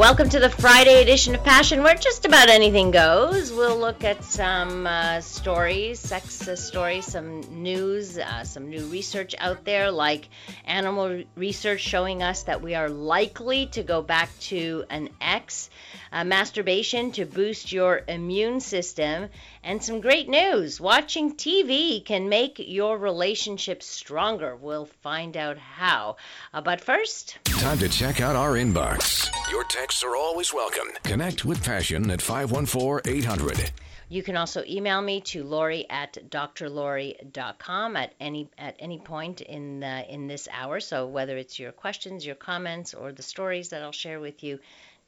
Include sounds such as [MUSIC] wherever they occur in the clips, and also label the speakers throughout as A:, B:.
A: Welcome to the Friday edition of Passion, where just about anything goes. We'll look at some uh, stories, sex stories, some news, uh, some new research out there, like animal research showing us that we are likely to go back to an X, uh, masturbation to boost your immune system, and some great news. Watching TV can make your relationship stronger. We'll find out how. Uh, but first,
B: Time to check out our inbox. Your texts are always welcome. Connect with Passion at 514 800.
A: You can also email me to Laurie at drlori.com at any at any point in the, in this hour. So whether it's your questions, your comments, or the stories that I'll share with you,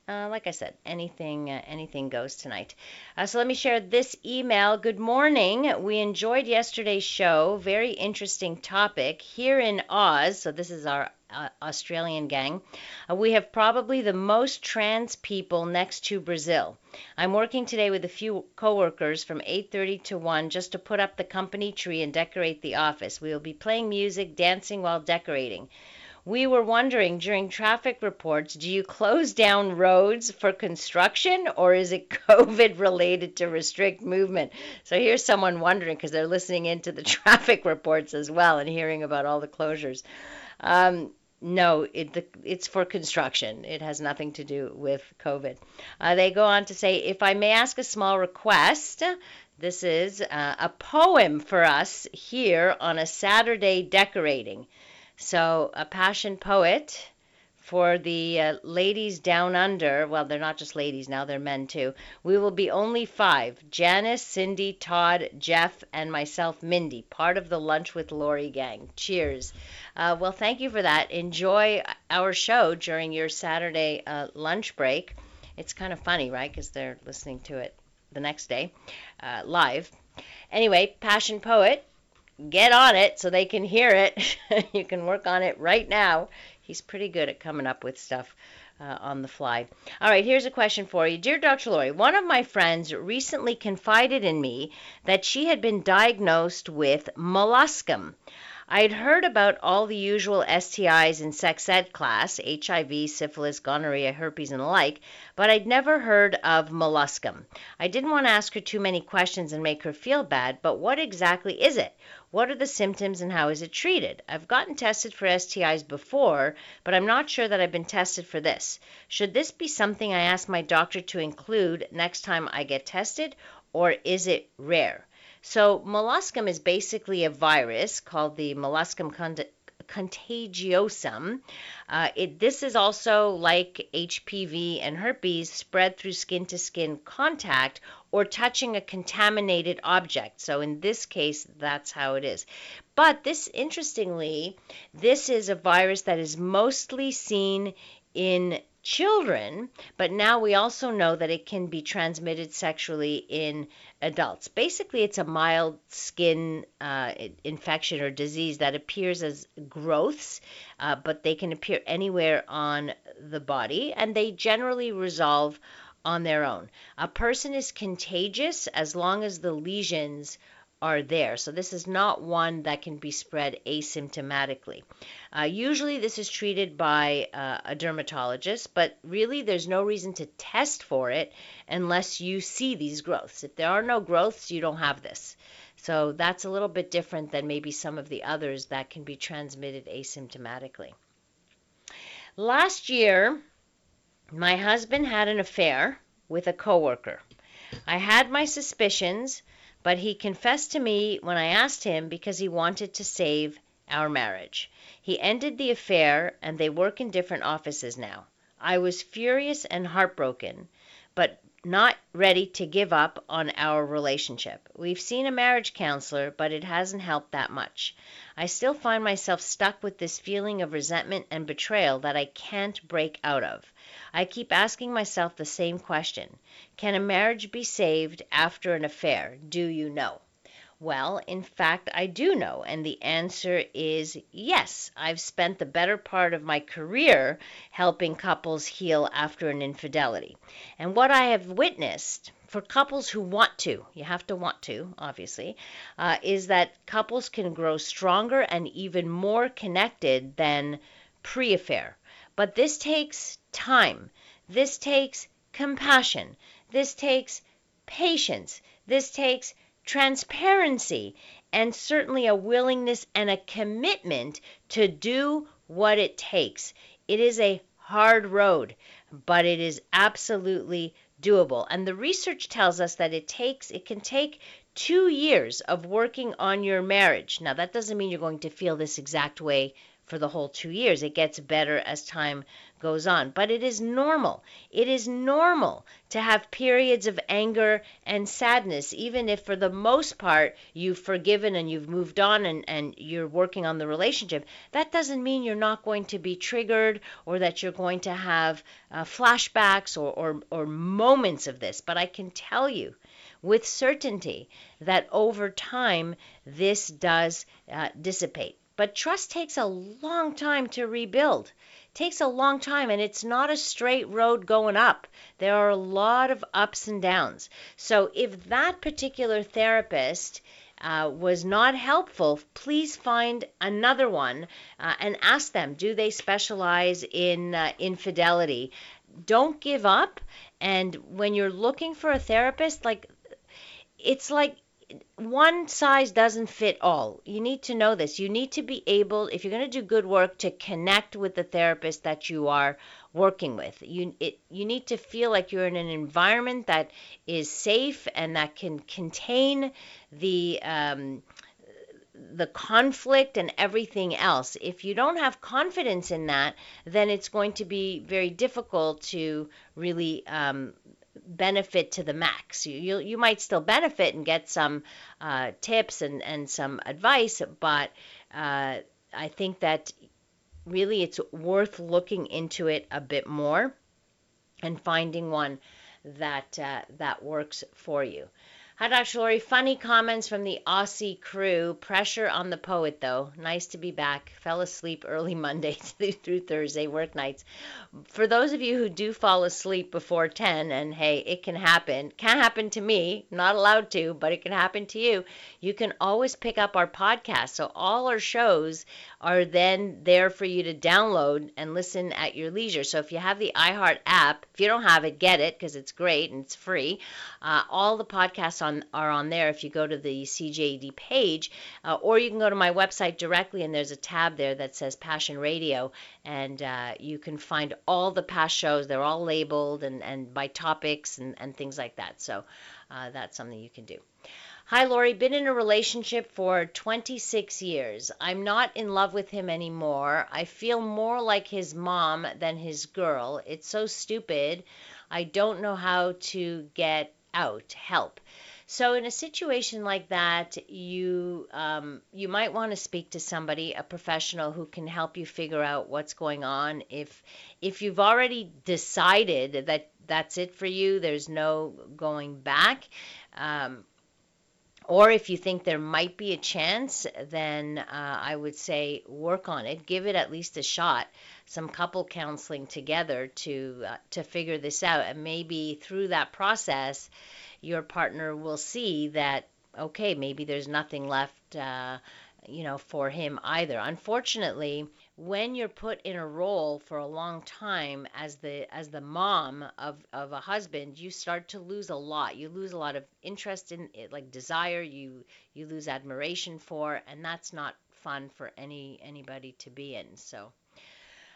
A: uh, like I said, anything uh, anything goes tonight. Uh, so let me share this email. Good morning. We enjoyed yesterday's show. Very interesting topic here in Oz. So this is our uh, Australian gang. Uh, we have probably the most trans people next to Brazil. I'm working today with a few coworkers from 8:30 to 1 just to put up the company tree and decorate the office. We will be playing music, dancing while decorating. We were wondering during traffic reports, do you close down roads for construction or is it [LAUGHS] COVID related to restrict movement? So here's someone wondering because they're listening into the [LAUGHS] traffic reports as well and hearing about all the closures. Um, no, it, the, it's for construction. It has nothing to do with COVID. Uh, they go on to say, if I may ask a small request, this is uh, a poem for us here on a Saturday decorating. So, a passion poet for the uh, ladies down under. Well, they're not just ladies now, they're men too. We will be only five Janice, Cindy, Todd, Jeff, and myself, Mindy, part of the Lunch with Laurie gang. Cheers. Uh, well, thank you for that. Enjoy our show during your Saturday uh, lunch break. It's kind of funny, right? Because they're listening to it the next day uh, live. Anyway, Passion Poet, get on it so they can hear it. [LAUGHS] you can work on it right now. He's pretty good at coming up with stuff uh, on the fly. All right, here's a question for you. Dear Dr. Laurie, one of my friends recently confided in me that she had been diagnosed with molluscum. I'd heard about all the usual STIs in sex ed class HIV, syphilis, gonorrhea, herpes, and the like, but I'd never heard of molluscum. I didn't want to ask her too many questions and make her feel bad, but what exactly is it? What are the symptoms and how is it treated? I've gotten tested for STIs before, but I'm not sure that I've been tested for this. Should this be something I ask my doctor to include next time I get tested, or is it rare? So, molluscum is basically a virus called the molluscum cont- contagiosum. Uh, it, this is also like HPV and herpes spread through skin to skin contact or touching a contaminated object. So in this case, that's how it is. But this, interestingly, this is a virus that is mostly seen in children, but now we also know that it can be transmitted sexually in adults. Basically, it's a mild skin uh, infection or disease that appears as growths, uh, but they can appear anywhere on the body, and they generally resolve on their own. A person is contagious as long as the lesions are there. So this is not one that can be spread asymptomatically. Uh, usually this is treated by uh, a dermatologist, but really there's no reason to test for it unless you see these growths. If there are no growths, you don't have this. So that's a little bit different than maybe some of the others that can be transmitted asymptomatically. Last year, my husband had an affair with a coworker. I had my suspicions, but he confessed to me when I asked him because he wanted to save our marriage. He ended the affair and they work in different offices now. I was furious and heartbroken, but not ready to give up on our relationship. We've seen a marriage counselor, but it hasn't helped that much. I still find myself stuck with this feeling of resentment and betrayal that I can't break out of. I keep asking myself the same question Can a marriage be saved after an affair? Do you know? Well, in fact, I do know. And the answer is yes. I've spent the better part of my career helping couples heal after an infidelity. And what I have witnessed for couples who want to, you have to want to, obviously, uh, is that couples can grow stronger and even more connected than pre affair. But this takes time. This takes compassion. This takes patience. This takes transparency, and certainly a willingness and a commitment to do what it takes. It is a hard road, but it is absolutely doable. And the research tells us that it takes it can take 2 years of working on your marriage. Now that doesn't mean you're going to feel this exact way for the whole 2 years. It gets better as time goes on. But it is normal. It is normal to have periods of anger and sadness, even if for the most part you've forgiven and you've moved on and, and you're working on the relationship. That doesn't mean you're not going to be triggered or that you're going to have uh, flashbacks or, or, or moments of this. But I can tell you with certainty that over time this does uh, dissipate. But trust takes a long time to rebuild takes a long time and it's not a straight road going up. There are a lot of ups and downs. So if that particular therapist uh, was not helpful, please find another one uh, and ask them do they specialize in uh, infidelity? Don't give up. And when you're looking for a therapist, like it's like one size doesn't fit all. You need to know this. You need to be able, if you're going to do good work, to connect with the therapist that you are working with. You it, you need to feel like you're in an environment that is safe and that can contain the um, the conflict and everything else. If you don't have confidence in that, then it's going to be very difficult to really um, benefit to the max. You you, you might still benefit and get some uh, tips and, and some advice, but uh, I think that really it's worth looking into it a bit more and finding one that uh, that works for you. Hi, Dr. Laurie. Funny comments from the Aussie crew. Pressure on the poet, though. Nice to be back. Fell asleep early Monday [LAUGHS] through Thursday, work nights. For those of you who do fall asleep before 10, and hey, it can happen. Can't happen to me. Not allowed to, but it can happen to you. You can always pick up our podcast. So all our shows are then there for you to download and listen at your leisure. So if you have the iHeart app, if you don't have it, get it because it's great and it's free. Uh, all the podcasts on are on there if you go to the CJAD page, uh, or you can go to my website directly and there's a tab there that says Passion Radio, and uh, you can find all the past shows. They're all labeled and, and by topics and, and things like that. So uh, that's something you can do. Hi, Laurie. Been in a relationship for 26 years. I'm not in love with him anymore. I feel more like his mom than his girl. It's so stupid. I don't know how to get out. Help. So in a situation like that, you um, you might want to speak to somebody, a professional who can help you figure out what's going on. If if you've already decided that that's it for you, there's no going back. Um, or if you think there might be a chance, then uh, I would say work on it. Give it at least a shot. Some couple counseling together to uh, to figure this out, and maybe through that process, your partner will see that okay, maybe there's nothing left. Uh, you know, for him either. Unfortunately, when you're put in a role for a long time as the as the mom of of a husband you start to lose a lot you lose a lot of interest in it like desire you you lose admiration for and that's not fun for any anybody to be in so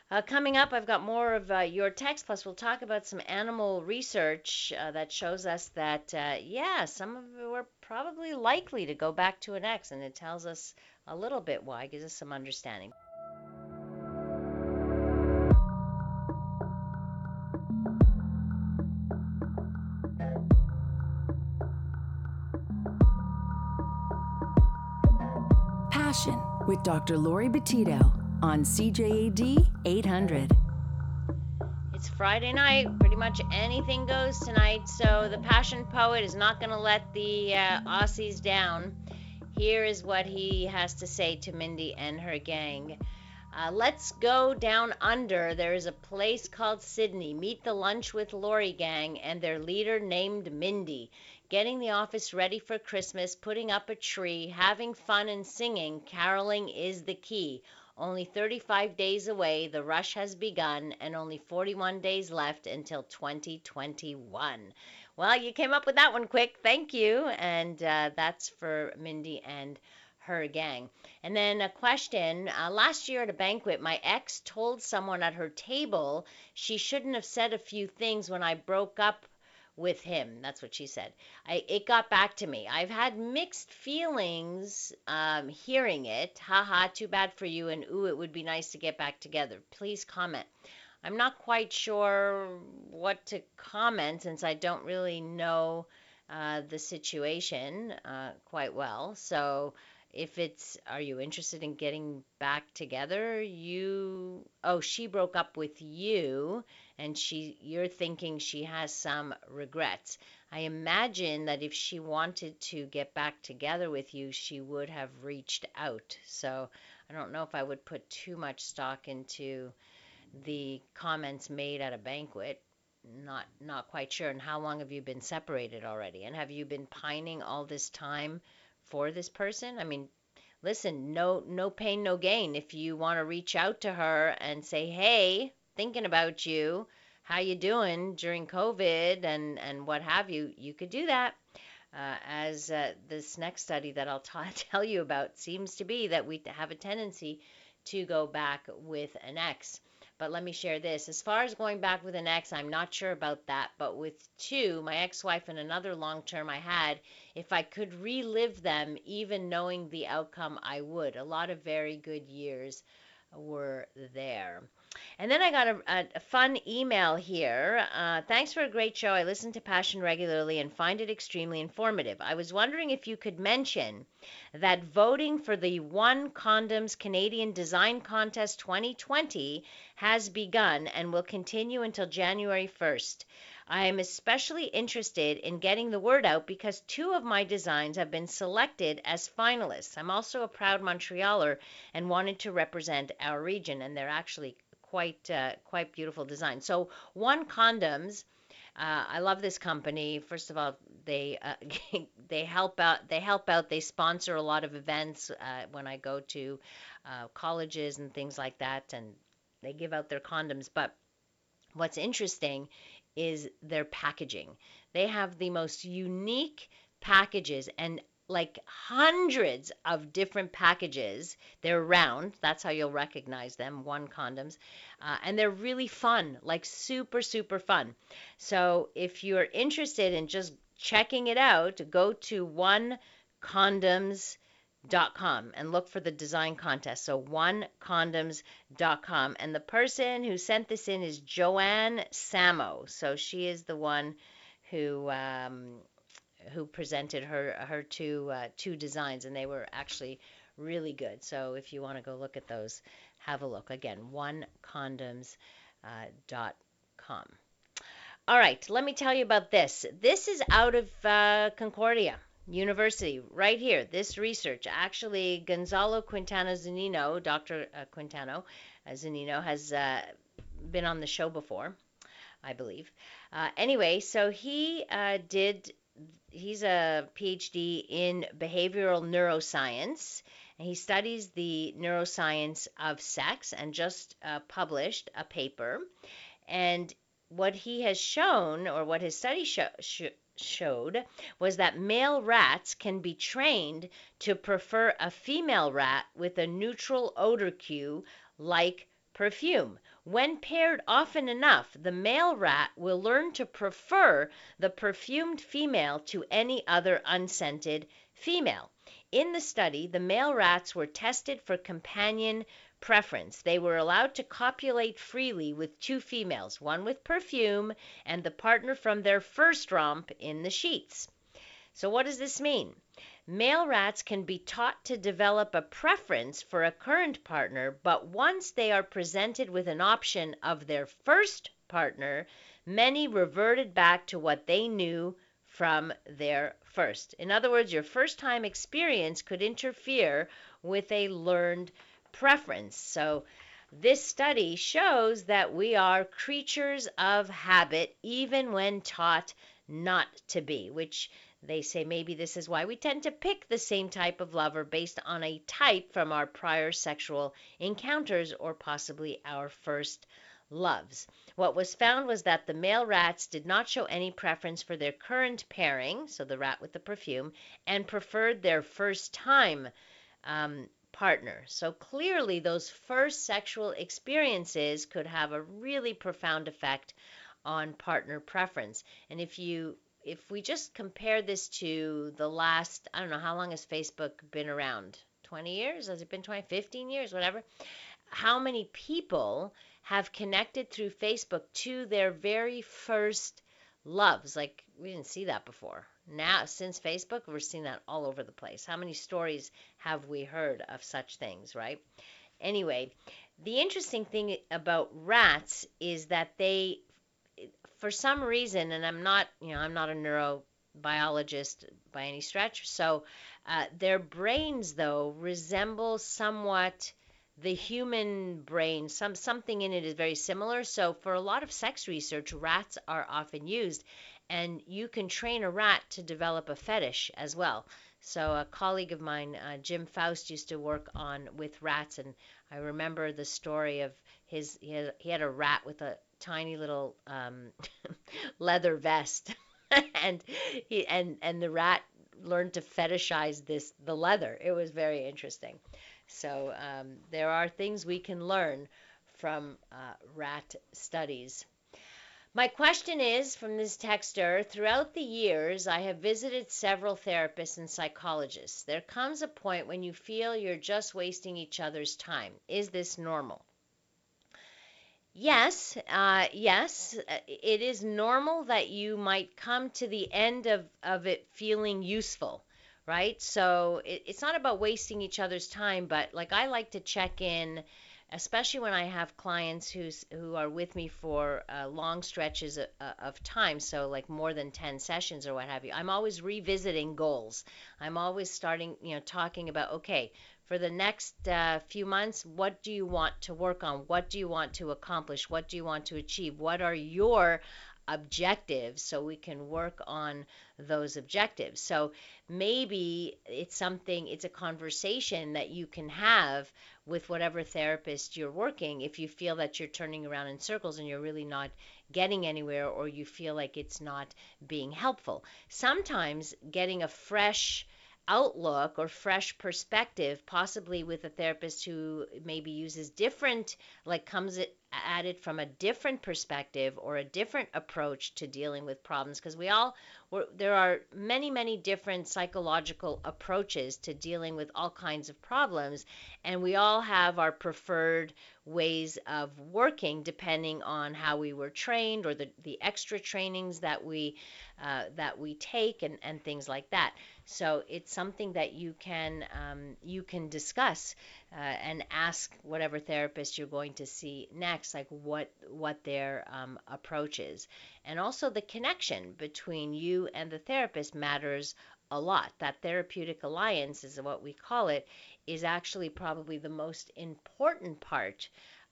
A: uh, coming up, I've got more of uh, your text, plus, we'll talk about some animal research uh, that shows us that, uh, yeah, some of were probably likely to go back to an ex, and it tells us a little bit why, gives us some understanding.
C: With Dr. Laurie Betito on CJAD 800.
A: It's Friday night. Pretty much anything goes tonight. So the Passion Poet is not going to let the uh, Aussies down. Here is what he has to say to Mindy and her gang. Uh, let's go down under. There is a place called Sydney. Meet the Lunch with Laurie gang and their leader named Mindy. Getting the office ready for Christmas, putting up a tree, having fun and singing, caroling is the key. Only 35 days away, the rush has begun, and only 41 days left until 2021. Well, you came up with that one quick. Thank you. And uh, that's for Mindy and her gang. And then a question uh, last year at a banquet, my ex told someone at her table she shouldn't have said a few things when I broke up with him. That's what she said. I, it got back to me. I've had mixed feelings um, hearing it. Haha, too bad for you. And ooh, it would be nice to get back together. Please comment. I'm not quite sure what to comment since I don't really know uh, the situation uh, quite well. So if it's are you interested in getting back together you oh she broke up with you and she you're thinking she has some regrets. I imagine that if she wanted to get back together with you she would have reached out. So i don't know if i would put too much stock into the comments made at a banquet. Not not quite sure. And how long have you been separated already? And have you been pining all this time for this person. I mean, listen, no no pain, no gain. If you want to reach out to her and say, "Hey, thinking about you. How you doing during COVID and and what have you?" You could do that. Uh, as uh, this next study that I'll t- [LAUGHS] tell you about seems to be that we have a tendency to go back with an ex. But let me share this. As far as going back with an ex, I'm not sure about that. But with two, my ex wife and another long term I had, if I could relive them, even knowing the outcome, I would. A lot of very good years were there. And then I got a, a, a fun email here. Uh, thanks for a great show. I listen to Passion regularly and find it extremely informative. I was wondering if you could mention that voting for the One Condoms Canadian Design Contest 2020 has begun and will continue until January 1st. I am especially interested in getting the word out because two of my designs have been selected as finalists. I'm also a proud Montrealer and wanted to represent our region, and they're actually quite uh, quite beautiful design. So one condoms. Uh, I love this company. First of all, they uh, [LAUGHS] they help out. They help out. They sponsor a lot of events uh, when I go to uh, colleges and things like that, and they give out their condoms. But what's interesting is their packaging. They have the most unique packages, and like hundreds of different packages. They're round. That's how you'll recognize them. One condoms. Uh, and they're really fun, like super, super fun. So if you're interested in just checking it out, go to onecondoms.com and look for the design contest. So onecondoms.com. And the person who sent this in is Joanne Samo. So she is the one who um, who presented her her two uh, two designs, and they were actually really good. So if you want to go look at those, have a look. Again, onecondoms.com. Uh, dot com. All right, let me tell you about this. This is out of uh, Concordia University, right here. This research, actually, Gonzalo Quintana Zunino, Dr. Uh, Quintano uh, Zunino, has uh, been on the show before, I believe. Anyway, so he did he's a PhD in behavioral neuroscience. And he studies the neuroscience of sex and just uh, published a paper. And what he has shown, or what his study sh- sh- showed, was that male rats can be trained to prefer a female rat with a neutral odor cue like perfume. When paired often enough, the male rat will learn to prefer the perfumed female to any other unscented female. In the study, the male rats were tested for companion preference. They were allowed to copulate freely with two females, one with perfume and the partner from their first romp in the sheets. So, what does this mean? Male rats can be taught to develop a preference for a current partner, but once they are presented with an option of their first partner, many reverted back to what they knew from their first. In other words, your first time experience could interfere with a learned preference. So, this study shows that we are creatures of habit even when taught not to be, which they say maybe this is why we tend to pick the same type of lover based on a type from our prior sexual encounters or possibly our first loves. What was found was that the male rats did not show any preference for their current pairing, so the rat with the perfume, and preferred their first time um, partner. So clearly, those first sexual experiences could have a really profound effect on partner preference. And if you if we just compare this to the last, I don't know, how long has Facebook been around? 20 years? Has it been 20, 15 years, whatever? How many people have connected through Facebook to their very first loves? Like, we didn't see that before. Now, since Facebook, we're seeing that all over the place. How many stories have we heard of such things, right? Anyway, the interesting thing about rats is that they for some reason, and I'm not, you know, I'm not a neurobiologist by any stretch, so uh, their brains though resemble somewhat the human brain. Some something in it is very similar. So for a lot of sex research, rats are often used, and you can train a rat to develop a fetish as well. So a colleague of mine, uh, Jim Pfaus, used to work on with rats, and I remember the story of his. He had, he had a rat with a tiny little um, [LAUGHS] leather vest, [LAUGHS] and he and and the rat learned to fetishize this the leather. It was very interesting. So um, there are things we can learn from uh, rat studies. My question is from this texter Throughout the years, I have visited several therapists and psychologists. There comes a point when you feel you're just wasting each other's time. Is this normal? Yes, uh, yes, uh, it is normal that you might come to the end of, of it feeling useful, right? So it, it's not about wasting each other's time, but like I like to check in, especially when I have clients who's who are with me for uh, long stretches of, of time, so like more than 10 sessions or what have you. I'm always revisiting goals. I'm always starting, you know, talking about okay, for the next uh, few months, what do you want to work on? What do you want to accomplish? What do you want to achieve? What are your objectives so we can work on those objectives. So maybe it's something, it's a conversation that you can have with whatever therapist you're working if you feel that you're turning around in circles and you're really not getting anywhere or you feel like it's not being helpful. Sometimes getting a fresh outlook or fresh perspective, possibly with a therapist who maybe uses different, like comes at it from a different perspective or a different approach to dealing with problems. Because we all, there are many, many different psychological approaches to dealing with all kinds of problems, and we all have our preferred ways of working depending on how we were trained or the, the extra trainings that we uh, that we take and, and things like that. So it's something that you can um, you can discuss uh, and ask whatever therapist you're going to see next, like what what their um, approach is, and also the connection between you and the therapist matters a lot. That therapeutic alliance is what we call it, is actually probably the most important part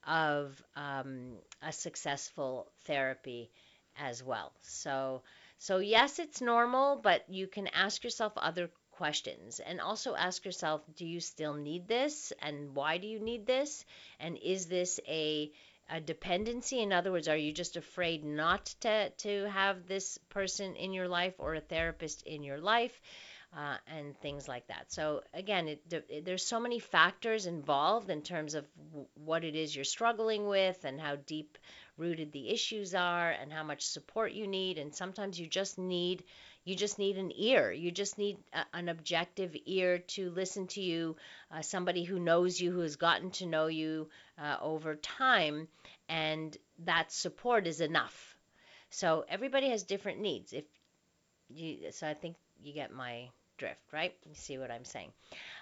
A: of um, a successful therapy as well. So so, yes, it's normal, but you can ask yourself other questions and also ask yourself do you still need this? And why do you need this? And is this a a dependency? In other words are you just afraid not to to have this person in your life or a therapist in your life uh, and things like that. So again it, it, there's so many factors involved in terms of w- what it is you're struggling with and how deep rooted the issues are and how much support you need. And sometimes you just need you just need an ear. You just need a, an objective ear to listen to you uh, somebody who knows you who has gotten to know you uh, over time. And that support is enough. So everybody has different needs. If you so i think you get my drift, right? You see what I'm saying.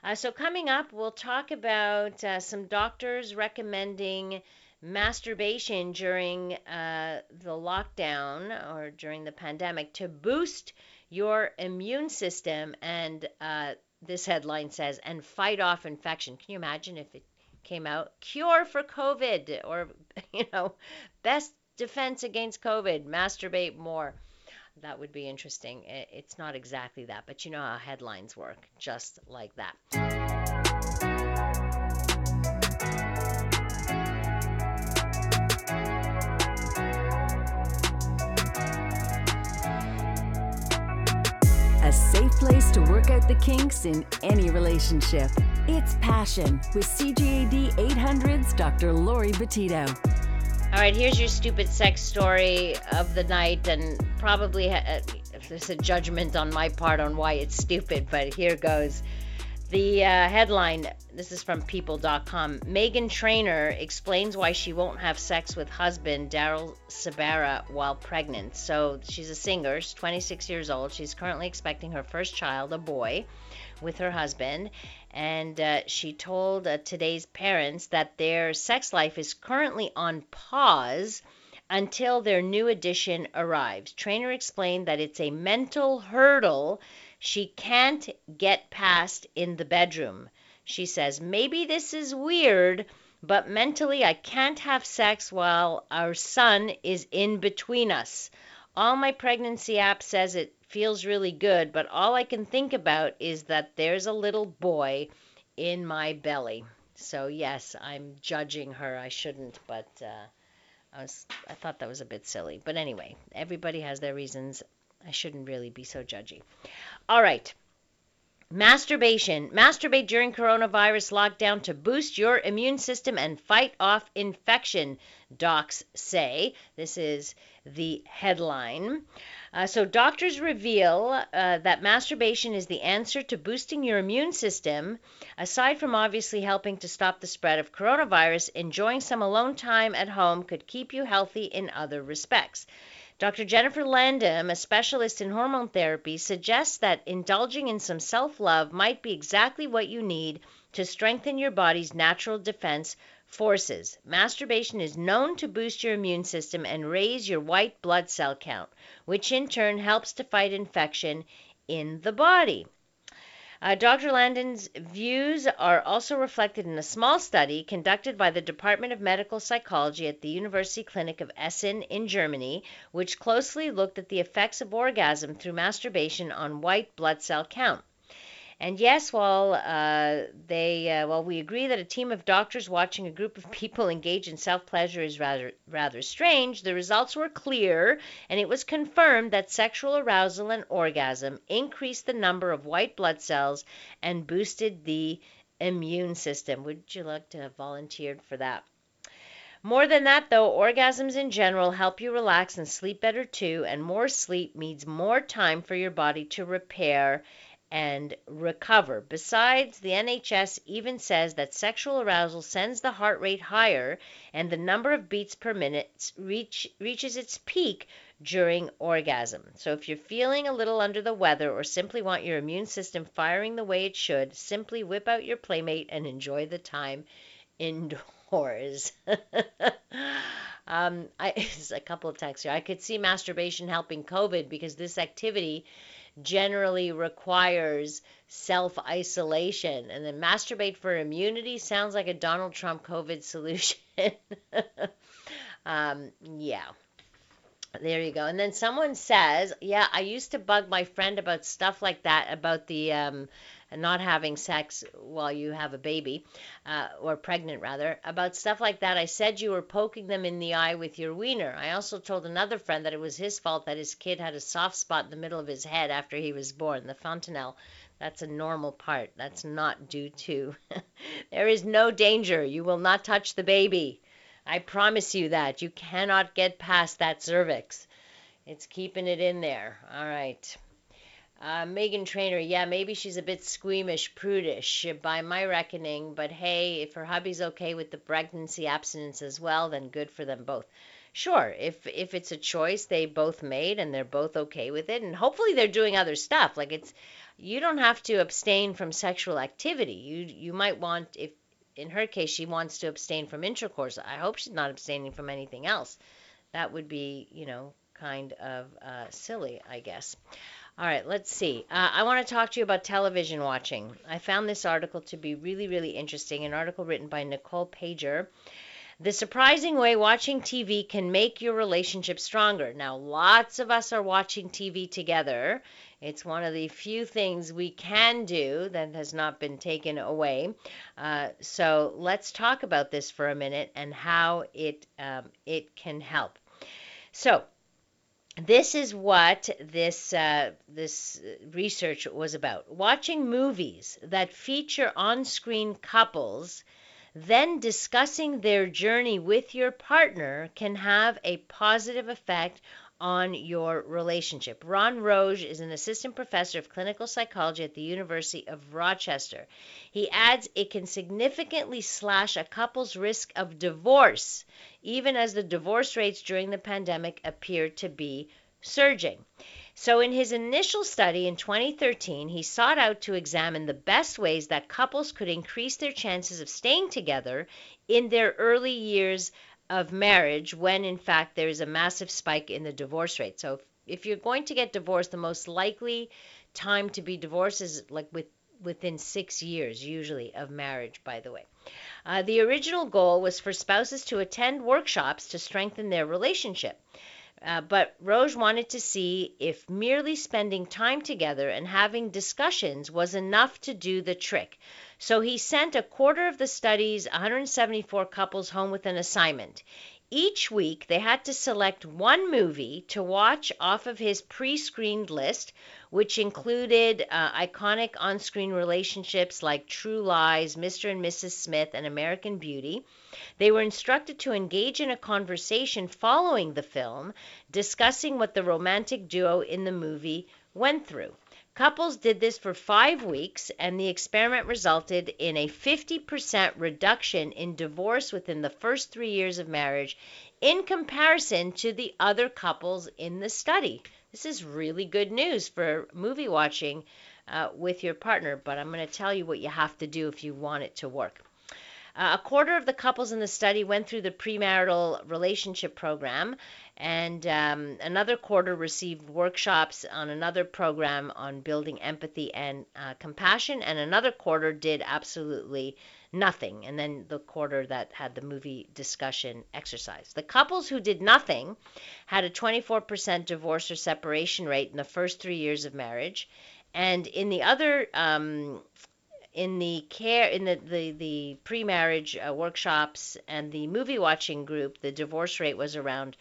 A: Uh, so, coming up, we'll talk about uh, some doctors recommending masturbation during uh, the lockdown or during the pandemic to boost your immune system and uh, this headline says and fight off infection. Can you imagine if it came out cure for COVID or [LAUGHS] you know best defense against COVID, masturbate more. That would be interesting. It's not exactly that, but you know how headlines work, just like that.
C: A safe place to work out the kinks in any relationship. It's Passion with CJAD 800's Dr. Laurie Betito.
A: All right, here's your stupid sex story of the night, and probably ha- uh, there's a judgment on my part on why it's stupid, but here goes. The uh, headline this is from people.com Meghan Trainor explains why she won't have sex with husband Daryl Sabara while pregnant. So she's a singer, she's 26 years old. She's currently expecting her first child, a boy, with her husband. And uh, she told uh, today's parents that their sex life is currently on pause until their new addition arrives. Trainor explained that it's a mental hurdle she can't get past in the bedroom. She says, Maybe this is weird, but mentally I can't have sex while our son is in between us. All my pregnancy app says it feels really good, but all I can think about is that there's a little boy in my belly. So yes, I'm judging her. I shouldn't, but uh, I was I thought that was a bit silly. But anyway, everybody has their reasons. I shouldn't really be so judgy. All right. Masturbation. Masturbate during coronavirus lockdown to boost your immune system and fight off infection, docs say. This is the headline. Uh, so, doctors reveal uh, that masturbation is the answer to boosting your immune system. Aside from obviously helping to stop the spread of coronavirus, enjoying some alone time at home could keep you healthy in other respects. Dr. Jennifer Landa, a specialist in hormone therapy, suggests that indulging in some self love might be exactly what you need to strengthen your body's natural defense forces. Masturbation is known to boost your immune system and raise your white blood cell count, which in turn helps to fight infection in the body. Uh, Dr. Landa's views are also reflected in a small study conducted by the Department of Medical Psychology at the University Clinic of Essen in Germany, which closely looked at the effects of orgasm through masturbation on white blood cell count. And yes, while uh, they, uh, while we agree that a team of doctors watching a group of [LAUGHS] people engage in self-pleasure is rather rather strange, the results were clear, and it was confirmed that sexual arousal and orgasm increased the number of white blood cells and boosted the immune system. Would you like to have volunteered for that? More than that, though, orgasms in general help you relax and sleep better too, and more sleep means more time for your body to repair and recover. Besides, the NHS even says that sexual arousal sends the heart rate higher and the number of beats per minute reach, reaches its peak during orgasm. So if you're feeling a little under the weather or simply want your immune system firing the way it should, simply whip out your playmate and enjoy the time indoors. [LAUGHS] um, I, [LAUGHS] a couple of texts here. I could see masturbation helping COVID because this activity generally requires self isolation. And then masturbate for immunity sounds like a Donald Trump COVID solution. [LAUGHS] um, yeah. There you go. And then someone says, Yeah, I used to bug my friend about stuff like that, about the um, not having sex while you have a baby, uh, or pregnant rather, about stuff like that. I said you were poking them in the eye with your wiener. I also told another friend that it was his fault that his kid had a soft spot in the middle of his head after he was born, the fontanelle. That's a normal part. That's not due to. [LAUGHS] there is no danger. You will not touch the baby. I promise you that. You cannot get past that cervix. It's keeping it in there. All right. Uh, Meghan Trainor, yeah, maybe she's a bit squeamish, prudish by my reckoning, but hey, if her hubby's okay with the pregnancy abstinence as well, then good for them both. Sure, if if it's a choice they both made and they're both okay with it, and hopefully they're doing other stuff. Like it's, you don't have to abstain from sexual activity. You you might want if in her case she wants to abstain from intercourse. I hope she's not abstaining from anything else. That would be you know kind of uh, silly, I guess. All right, let's see. Uh, I want to talk to you about television watching. I found this article to be really, really interesting. An article written by Nicole Pajer. The surprising way watching TV can make your relationship stronger. Now, lots of us are watching TV together. It's one of the few things we can do that has not been taken away. Uh, so let's talk about this for a minute and how it um, it can help. So this is what this uh, this research was about. Watching movies that feature on-screen couples, then discussing their journey with your partner can have a positive effect on your relationship. Ron Rogge is an assistant professor of clinical psychology at the University of Rochester. He adds it can significantly slash a couple's risk of divorce, even as the divorce rates during the pandemic appear to be surging. So, in his initial study in 2013, he sought out to examine the best ways that couples could increase their chances of staying together in their early years of marriage when in fact there is a massive spike in the divorce rate. So if you're going to get divorced, the most likely time to be divorced is like with within six years, usually, of marriage, by the way. Uh, the original goal was for spouses to attend workshops to strengthen their relationship. Uh, but Rogge wanted to see if merely spending time together and having discussions was enough to do the trick. So he sent a quarter of the study's 174 couples home with an assignment. Each week, they had to select one movie to watch off of his pre screened list, which included uh, iconic on screen relationships like True Lies, Mr. and Mrs. Smith, and American Beauty. They were instructed to engage in a conversation following the film, discussing what the romantic duo in the movie went through. Couples did this for five weeks, and the experiment resulted in a 50% reduction in divorce within the first three years of marriage in comparison to the other couples in the study. This is really good news for movie watching uh, with your partner, but I'm going to tell you what you have to do if you want it to work. Uh, a quarter of the couples in the study went through the premarital relationship program, and um, another quarter received workshops on another program on building empathy and uh, compassion, and another quarter did absolutely nothing. And then the quarter that had the movie discussion exercise. The couples who did nothing had a 24% divorce or separation rate in the first three years of marriage. And in the other um, in the care in the the, the pre-marriage uh, workshops and the movie watching group the divorce rate was around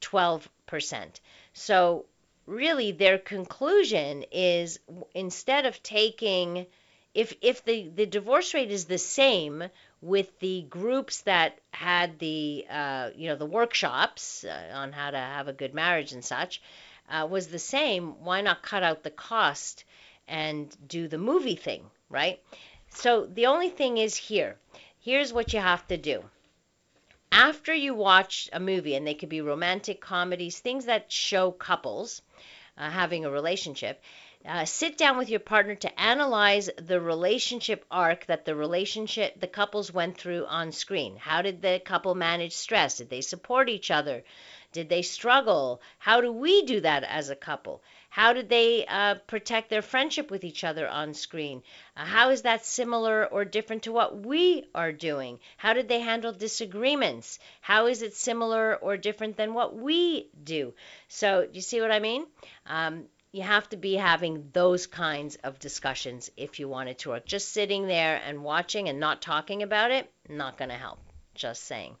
A: 12%. So really their conclusion is instead of taking if if the the divorce rate is the same with the groups that had the uh, you know the workshops uh, on how to have a good marriage and such uh, was the same why not cut out the cost and do the movie thing right? So the only thing is here. Here's what you have to do. After you watch a movie, and they could be romantic comedies, things that show couples uh, having a relationship, uh, sit down with your partner to analyze the relationship arc that the relationship the couples went through on screen how did the couple manage stress did they support each other did they struggle how do we do that as a couple how did they uh, protect their friendship with each other on screen? Uh, how is that similar or different to what we are doing? How did they handle disagreements? How is it similar or different than what we do? So, you see what I mean? Um, you have to be having those kinds of discussions if you want it to work. Just sitting there and watching and not talking about it, not going to help. Just saying.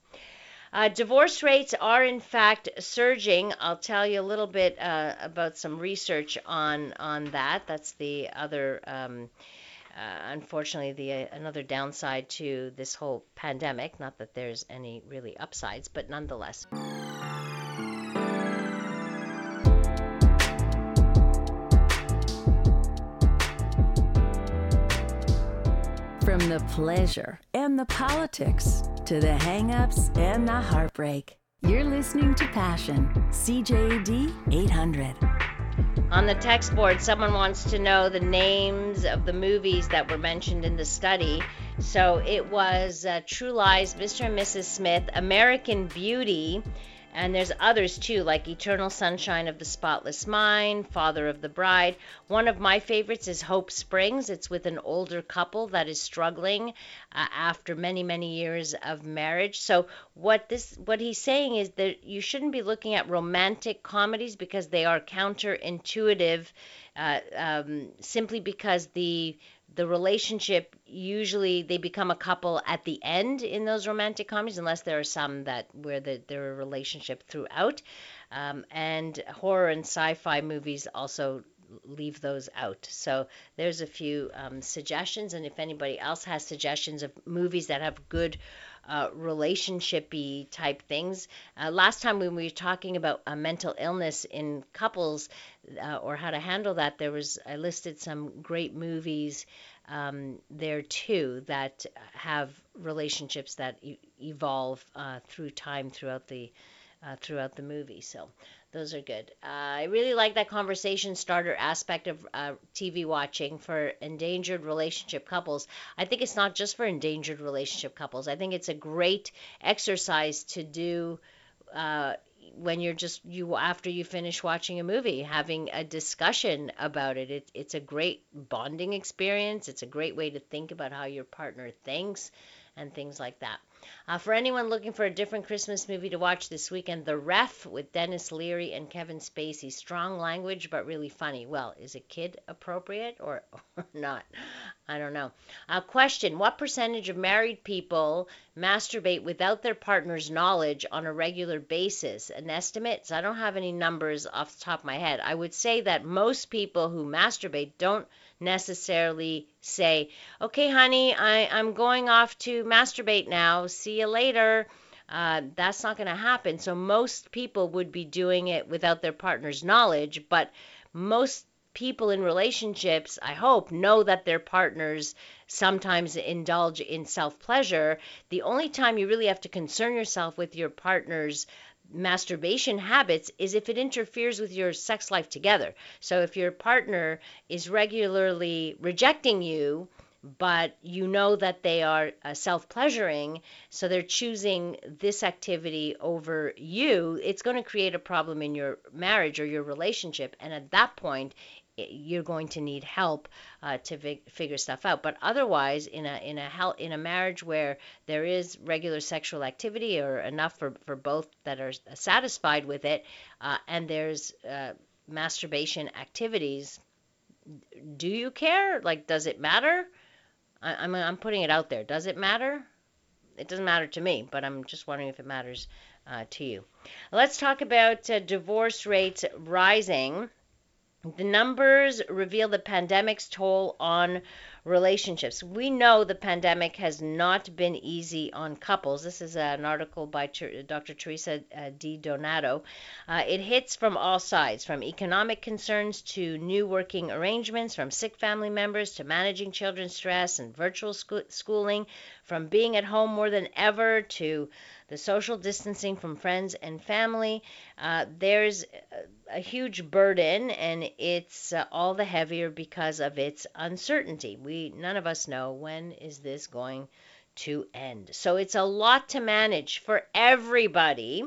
A: Uh, divorce rates are in fact surging. I'll tell you a little bit uh, about some research on on that. That's the other. Um, uh, unfortunately, the uh, another downside to this whole pandemic. Not that there's any really upsides, but nonetheless.
C: The pleasure and the politics to the hangups and the heartbreak, you're listening to Passion, CJAD 800.
A: On the text board, someone wants to know the names of the movies that were mentioned in the study. So it was uh, True Lies, Mr. and Mrs. Smith, American Beauty, And there's others too, like Eternal Sunshine of the Spotless Mind, Father of the Bride. One of my favorites is Hope Springs. It's with an older couple that is struggling uh, after many, many years of marriage. So what this, what he's saying is that you shouldn't be looking at romantic comedies because they are counterintuitive, uh, um, simply because the the relationship usually they become a couple at the end in those romantic comedies unless there are some that where the, they're a relationship throughout. Um, and horror and sci-fi movies also leave those out. So there's a few um, suggestions and if anybody else has suggestions of movies that have good uh, relationshipy type things. Uh, last time when we were talking about uh, mental illness in couples uh, or how to handle that, there was I listed some great movies um, there too that have relationships that e- evolve through time throughout the throughout the movie. So those are good. Uh, I really like that conversation starter aspect of uh, TV watching for endangered relationship couples. I think it's not just for endangered relationship couples. I think it's a great exercise to do uh, when you're just you after you finish watching a movie having a discussion about it. it it's a great bonding experience it's a great way to think about how your partner thinks and things like that uh, for anyone looking for a different Christmas movie to watch this weekend, The Ref with Denis Leary and Kevin Spacey. Strong language, but really funny. Well, is it kid appropriate or, [LAUGHS] or not? I don't know. Uh, question What percentage of married people masturbate without their partner's knowledge on a regular basis? An estimate? So I don't have any numbers off the top of my head. I would say that most people who masturbate don't necessarily say, okay, honey, I, I'm going off to masturbate now. See you later. Uh, that's not going to happen. So most people would be doing it without their partner's knowledge, but most people in relationships, I hope, know that their partners sometimes indulge in self pleasure. The only time you really have to concern yourself with your partner's masturbation habits is if it interferes with your sex life together. So if your partner is regularly rejecting you, but you know that they are uh, self pleasuring, so they're choosing this activity over you, it's going to create a problem in your marriage or your relationship. And at that point, you're going to need help uh, to fig- figure stuff out. But otherwise, in a in a hel- in a marriage where there is regular sexual activity or enough for, for both that are satisfied with it, uh, and there's uh, masturbation activities, do you care? Like, does it matter? I, I'm I'm putting it out there. Does it matter? It doesn't matter to me, but I'm just wondering if it matters uh, to you. Let's talk about uh, divorce rates rising. The numbers reveal the pandemic's toll on relationships. We know the pandemic has not been easy on couples. This is an article by Dr. Theresa uh, DiDonato. Uh, it hits from all sides, from economic concerns to new working arrangements, from sick family members to managing children's stress and virtual schooling, from being at home more than ever to the social distancing from friends and family. Uh, there's a huge burden, and it's uh, all the heavier because of its uncertainty. We none of us know when is this going to end. So it's a lot to manage for everybody,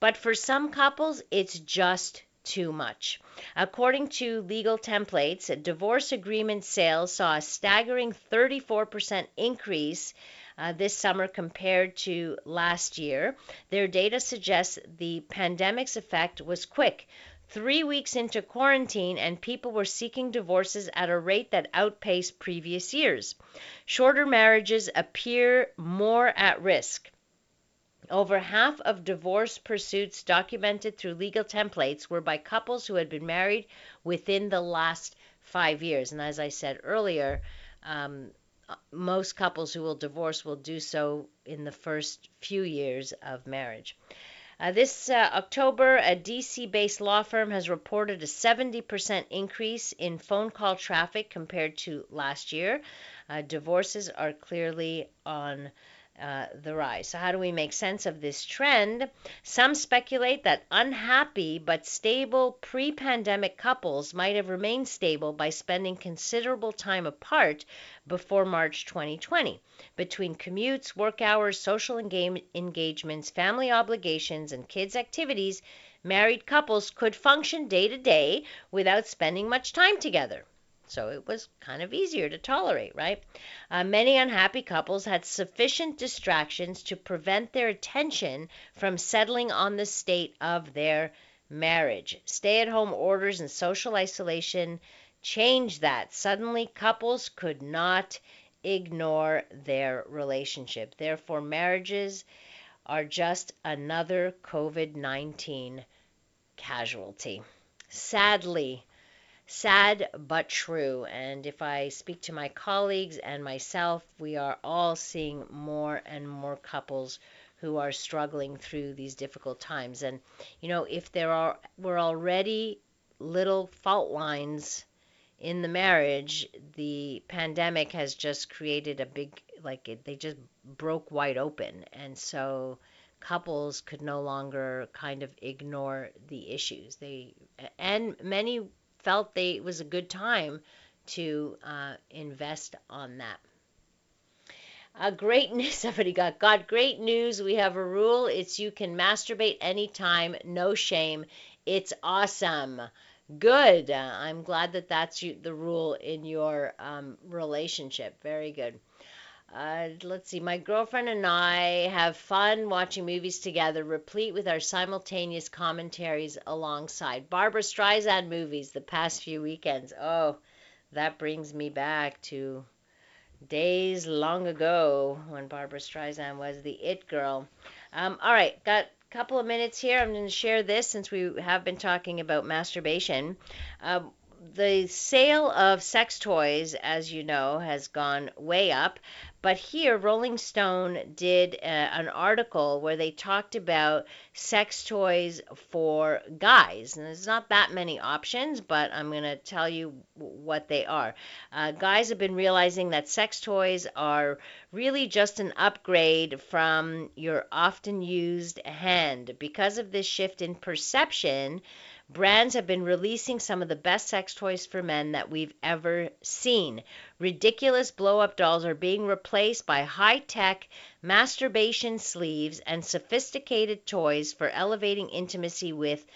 A: but for some couples, it's just too much. According to legal templates, divorce agreement sales saw a staggering 34% increase uh, this summer compared to last year. Their data suggests the pandemic's effect was quick. Three weeks into quarantine, and people were seeking divorces at a rate that outpaced previous years. Shorter marriages appear more at risk. Over half of divorce pursuits documented through legal templates were by couples who had been married within the last five years. And as I said earlier, um, most couples who will divorce will do so in the first few years of marriage. Uh, this uh, October, a DC based law firm has reported a 70% increase in phone call traffic compared to last year. Uh, divorces are clearly on uh, the rise. So, how do we make sense of this trend? Some speculate that unhappy but stable pre pandemic couples might have remained stable by spending considerable time apart before March 2020. Between commutes, work hours, social engage- engagements, family obligations, and kids' activities, married couples could function day to day without spending much time together. So it was kind of easier to tolerate, right? Uh, many unhappy couples had sufficient distractions to prevent their attention from settling on the state of their marriage. Stay at home orders and social isolation changed that. Suddenly, couples could not ignore their relationship. Therefore, marriages are just another COVID 19 casualty. Sadly, sad but true. And if I speak to my colleagues and myself, we are all seeing more and more couples who are struggling through these difficult times. And you know, if there are were already little fault lines in the marriage, the pandemic has just created a big like it, they just broke wide open. And so couples could no longer kind of ignore the issues. They and many felt they it was a good time to uh, invest on that. Uh, great news, [LAUGHS] somebody got got great news. We have a rule. It's you can masturbate anytime, no shame. It's awesome. Good. Uh, I'm glad that that's you, the rule in your um, relationship. Very good. Uh, let's see. My girlfriend and I have fun watching movies together, replete with our simultaneous commentaries alongside Barbra Streisand movies the past few weekends. Oh, that brings me back to days long ago when Barbra Streisand was the it girl. Um, all right, got a couple of minutes here. I'm going to share this since we have been talking about masturbation. Uh, the sale of sex toys, as you know, has gone way up. But here, Rolling Stone did uh, an article where they talked about sex toys for guys. And there's not that many options, but I'm going to tell you what they are. Uh, guys have been realizing that sex toys are really just an upgrade from your often used hand. Because of this shift in perception, Brands have been releasing some of the best sex toys for men that we've ever seen. Ridiculous blow up dolls are being replaced by high tech masturbation sleeves and sophisticated toys for elevating intimacy with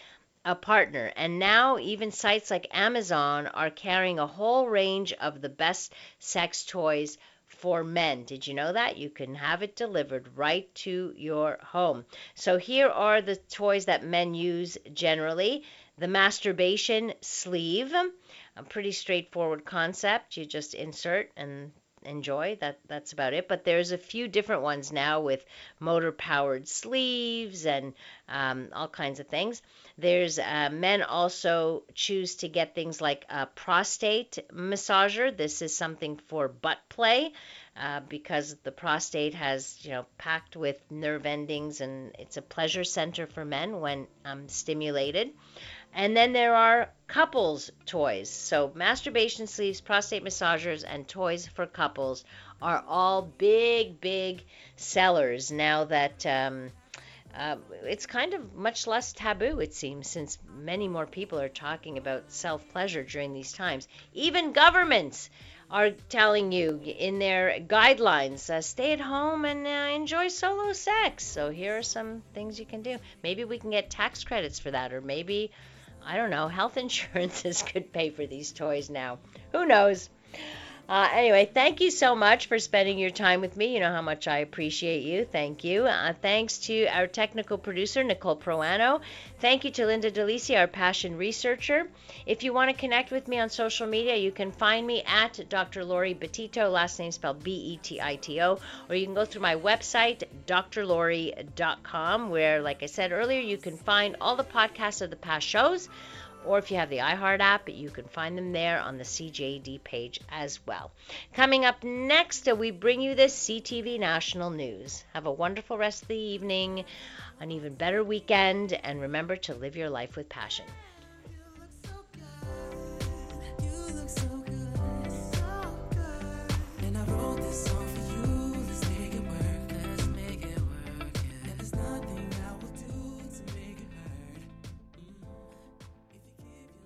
A: a partner. And now, even sites like Amazon are carrying a whole range of the best sex toys for men. Did you know that? You can have it delivered right to your home. So, here are the toys that men use generally the masturbation sleeve, a pretty straightforward concept. You just insert and enjoy. That that's about it. But there's a few different ones now with motor powered sleeves and um, all kinds of things. There's uh, men also choose to get things like a prostate massager. This is something for butt play. Uh, because the prostate has, you know, packed with nerve endings and it's a pleasure center for men when um, stimulated. And then there are couples toys. So masturbation sleeves, prostate massagers, and toys for couples are all big, big sellers now that um, uh, it's kind of much less taboo, it seems, since many more people are talking about self pleasure during these times. Even governments are telling you in their guidelines uh, stay at home and uh, enjoy solo sex. So here are some things you can do. Maybe we can get tax credits for that, or maybe I don't know, health [LAUGHS] insurances could pay for these toys now. Who knows? Uh, anyway, thank you so much for spending your time with me. You know how much I appreciate you. Thank you. Uh, thanks to our technical producer, Nicole Proano. Thank you to Linda Delisi, our passion researcher. If you want to connect with me on social media, you can find me at Dr. Laurie Betito, last name spelled B E T I T O, or you can go through my website, drlaurie.com, where, like I said earlier, you can find all the podcasts of the past shows or if you have the iHeart app, you can find them there on the CJAD page as well. Coming up next, uh, we bring you the CTV National News. Have a wonderful rest of the evening, an even better weekend, and remember to live your life with passion.